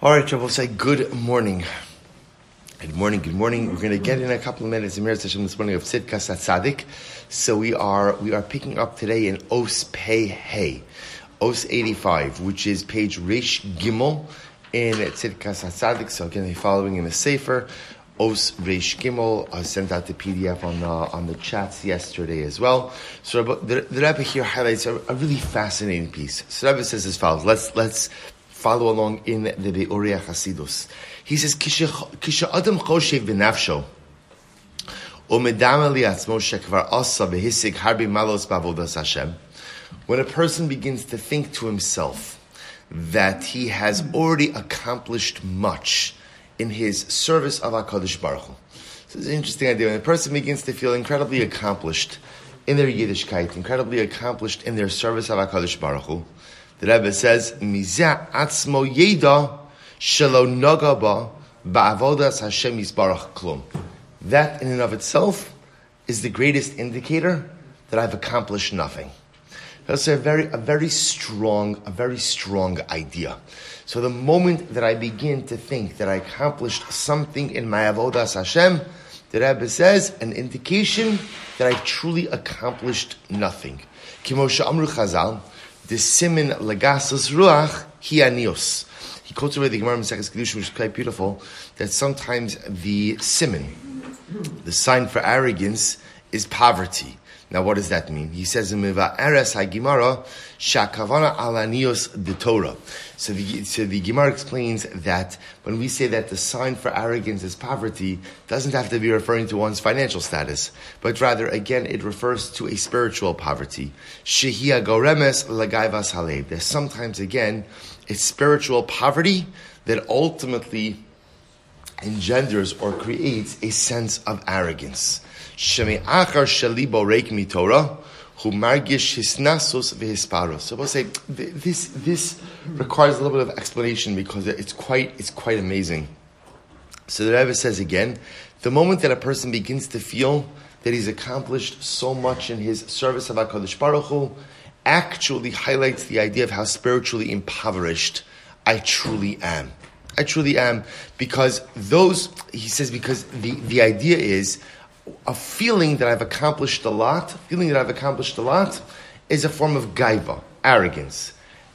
All right, we'll say good morning. Good morning, good morning. We're going to get in a couple of minutes in Meretz Hashem this morning of Tzidkas Tzadik. So we are we are picking up today in Os Pei Hey, Os 85, which is page Rish Gimel in Tzidkas Tzadik. So again, following in the Sefer, Os Rish Gimel. I sent out the PDF on the, on the chats yesterday as well. So the, the Rebbe here highlights a, a really fascinating piece. So Rebbe says as follows. Let's let's follow along in the Be'oria Hasidus. He says, Kisha Adam Choshev Hashem. When a person begins to think to himself that he has already accomplished much in his service of HaKadosh Baruch Hu. So it's an interesting idea. When a person begins to feel incredibly accomplished in their Yiddishkeit, incredibly accomplished in their service of HaKadosh Baruch Hu, the Rebbe says, Mizah atzmo yeda shelo nogaba ba'avodas Hashem yisbarach klum. That in and of itself is the greatest indicator that I've accomplished nothing. That's a very, a very strong, a very strong idea. So the moment that I begin to think that I accomplished something in my avodas Hashem, the Rebbe says an indication that I truly accomplished nothing. Kimosha Amru Chazal, the simin legasus ruach hianios. He quotes away the Gemara in Kedushin, which is quite beautiful, that sometimes the simin, the sign for arrogance, is poverty. Now, what does that mean? He says in Eres HaGimara, Shakavana Alanios de Torah. So the, so the Gemara explains that when we say that the sign for arrogance is poverty, doesn't have to be referring to one's financial status, but rather, again, it refers to a spiritual poverty. Shehia Goremes Lagaivas Halev. There's sometimes, again, it's spiritual poverty that ultimately engenders or creates a sense of arrogance. Shemi achar shalibo reik mitorah, who margish hisnasos. So we'll say this this requires a little bit of explanation because it's quite it's quite amazing. So the Rebbe says again, the moment that a person begins to feel that he's accomplished so much in his service of Hakadosh Baruch Hu, actually highlights the idea of how spiritually impoverished I truly am. I truly am um, because those he says because the the idea is a feeling that I've accomplished a lot, feeling that I've accomplished a lot, is a form of gaiva, arrogance.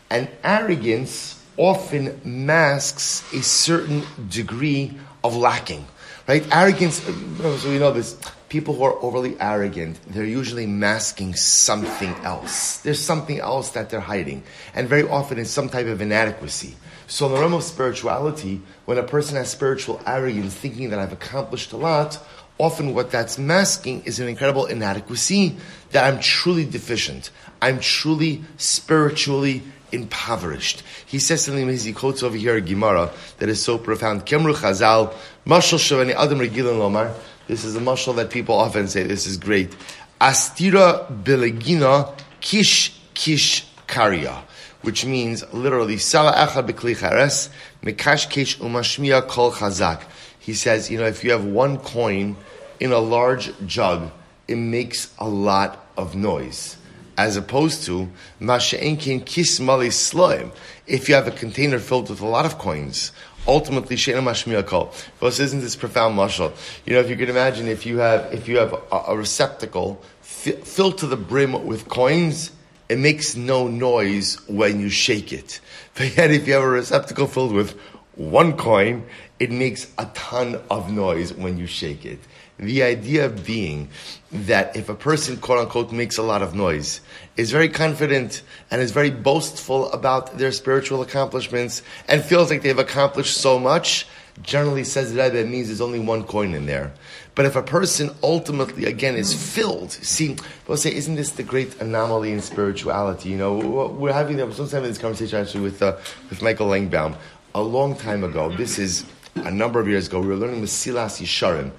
And arrogance often masks a certain degree of lacking. Right? Arrogance, uh, so we know this, people who are overly arrogant, they're usually masking something else. There's something else that they're hiding. And very often it's some type of inadequacy. So in the realm of spirituality, when a person has spiritual arrogance, thinking that I've accomplished a lot, often what that's masking is an incredible inadequacy that I'm truly deficient. I'm truly spiritually impoverished. He says something amazing. He quotes over here a Gemara that is so profound. Kemru Chazal, Mashal Shavani Adam Regilin Lomar. This is a mashal that people often say. This is great. Astira Belegina Kish Kish Karya, which means literally Sala Echad Bekli Chares Mekash Kish Umashmiya Kol Chazak he says, you know, if you have one coin in a large jug, it makes a lot of noise. As opposed to, Masha'enkin kismali sloim, if you have a container filled with a lot of coins, ultimately shena mashmiya kol. But isn't this profound mashal? You know, if you can imagine, if you have if you have a, a receptacle filled to the brim with coins, it makes no noise when you shake it. But yet, if you have a receptacle filled with one coin, it makes a ton of noise when you shake it. The idea being that if a person, quote unquote, makes a lot of noise, is very confident and is very boastful about their spiritual accomplishments and feels like they've accomplished so much, generally says that it means there's only one coin in there. But if a person ultimately, again, is filled, see, we'll say, isn't this the great anomaly in spirituality? You know, we're having, sometimes this conversation actually with, uh, with Michael Langbaum a long time ago. This is a number of years ago, we were learning Mesilas Yesharim,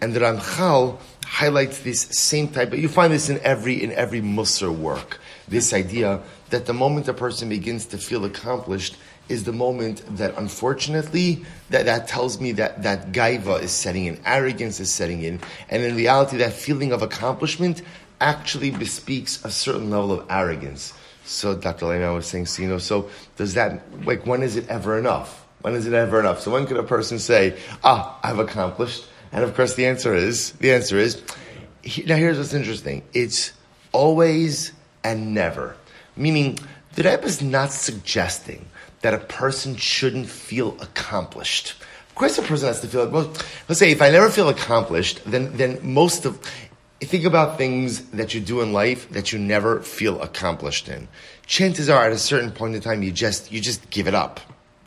and the Ramchal highlights this same type. But you find this in every in every Musar work. This idea that the moment a person begins to feel accomplished is the moment that, unfortunately, that, that tells me that that gaiva is setting in, arrogance is setting in, and in reality, that feeling of accomplishment actually bespeaks a certain level of arrogance. So Dr. Lehman was saying, so, you know, so does that, like, when is it ever enough? When is it ever enough? So when could a person say, ah, I've accomplished? And of course the answer is, the answer is, now here's what's interesting. It's always and never. Meaning, the Rebbe is not suggesting that a person shouldn't feel accomplished. Of course, a person has to feel. Well, let's say if I never feel accomplished, then then most of think about things that you do in life that you never feel accomplished in. Chances are, at a certain point in time, you just you just give it up.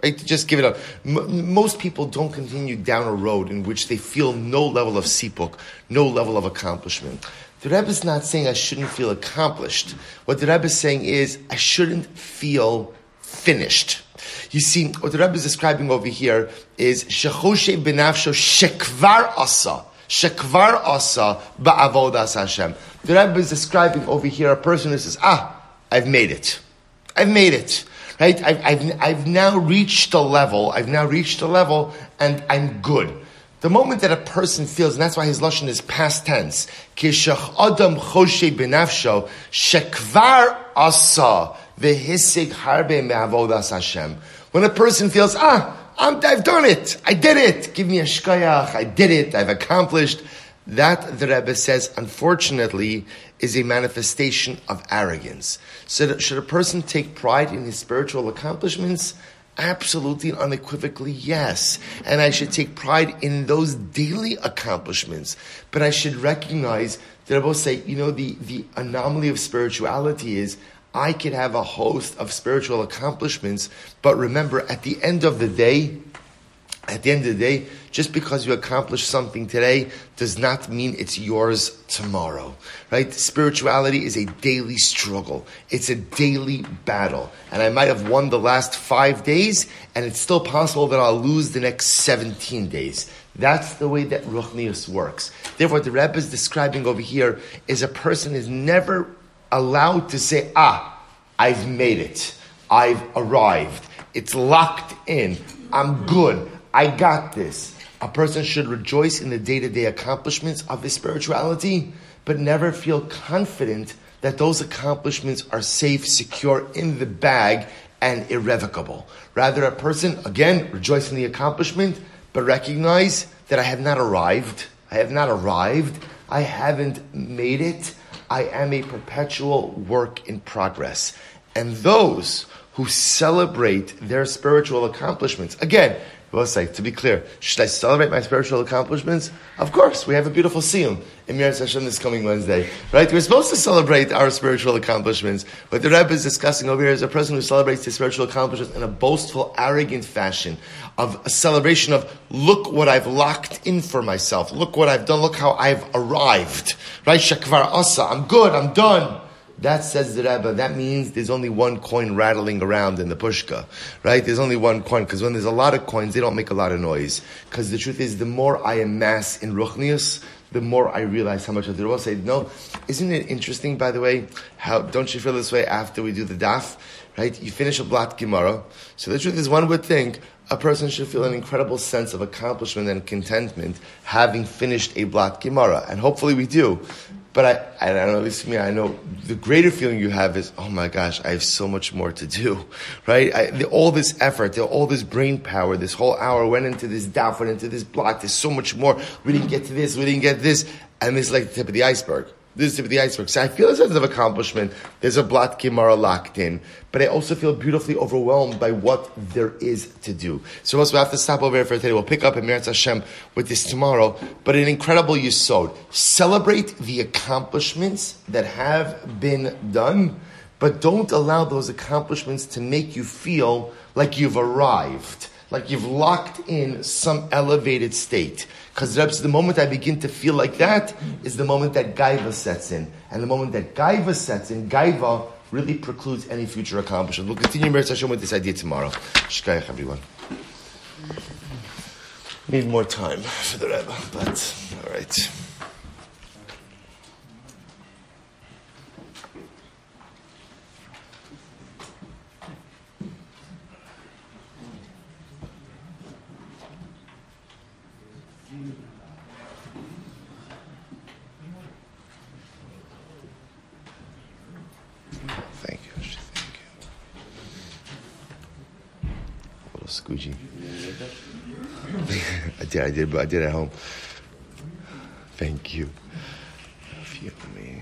Right? Just give it up. M- most people don't continue down a road in which they feel no level of sipuk, no level of accomplishment. The Rebbe is not saying I shouldn't feel accomplished. What the Rebbe is saying is I shouldn't feel finished. You see, what the Rebbe is describing over here is shechoshe benafsho shekvar asa. Shekvar asa ba'avodas Hashem. The Rebbe is describing over here a person who says, ah, I've made it. I've made it. Right? I've, I've, I've now reached a level, I've now reached a level, and I'm good. The moment that a person feels, and that's why his lashon is past tense, kishach adam choshe benafsho shekvar asa vehisig harbe me'avodas Hashem. When a person feels, ah, i have done it, I did it, give me a shkayach, I did it, I've accomplished. That, the Rebbe says, unfortunately, is a manifestation of arrogance. So, should a person take pride in his spiritual accomplishments? Absolutely and unequivocally, yes. And I should take pride in those daily accomplishments. But I should recognize that I will say, you know, the, the anomaly of spirituality is I could have a host of spiritual accomplishments, but remember, at the end of the day, at the end of the day, just because you accomplish something today does not mean it's yours tomorrow, right? Spirituality is a daily struggle. It's a daily battle. And I might have won the last five days, and it's still possible that I'll lose the next 17 days. That's the way that Ruchnius works. Therefore, the Rebbe is describing over here is a person is never allowed to say, ah, I've made it. I've arrived. It's locked in. I'm good. I got this. A person should rejoice in the day to day accomplishments of his spirituality, but never feel confident that those accomplishments are safe, secure in the bag, and irrevocable. Rather, a person, again, rejoice in the accomplishment, but recognize that I have not arrived. I have not arrived. I haven't made it. I am a perpetual work in progress. And those who celebrate their spiritual accomplishments, again, well, say, to be clear, should I celebrate my spiritual accomplishments? Of course, we have a beautiful siyum in Mir Hashem this coming Wednesday, right? We're supposed to celebrate our spiritual accomplishments. What the Rebbe is discussing over here is a person who celebrates his spiritual accomplishments in a boastful, arrogant fashion of a celebration of, look what I've locked in for myself. Look what I've done. Look how I've arrived. Right? Shakvar asa. I'm good. I'm done. That says the Rebbe, that means there's only one coin rattling around in the pushka, right? There's only one coin, because when there's a lot of coins, they don't make a lot of noise. Because the truth is, the more I amass in Ruchnius, the more I realize how much I do. I say, no, isn't it interesting, by the way, how, don't you feel this way after we do the daf, right? You finish a blat Gemara. So the truth is, one would think, a person should feel an incredible sense of accomplishment and contentment having finished a blat Gemara. And hopefully we do. But I, I don't know, at least me, I know the greater feeling you have is, oh my gosh, I have so much more to do, right? I, the, all this effort, the, all this brain power, this whole hour went into this daf, went into this block, there's so much more. We didn't get to this, we didn't get this. And this is like the tip of the iceberg. This is the iceberg. So I feel a sense of accomplishment. There's a blat Gemara locked in. But I also feel beautifully overwhelmed by what there is to do. So also we have to stop over here for today. We'll pick up in Meretz Hashem with this tomorrow. But an incredible yisod. Celebrate the accomplishments that have been done, but don't allow those accomplishments to make you feel like you've arrived like you've locked in some elevated state. Because the moment I begin to feel like that is the moment that gaiva sets in. And the moment that gaiva sets in, gaiva really precludes any future accomplishment. We'll continue Meretz Hashem with this idea tomorrow. Shkayach, everyone. Need more time for the Rebbe, but all right. Squeegee. I did, I did, but I did at home. Thank you. Me.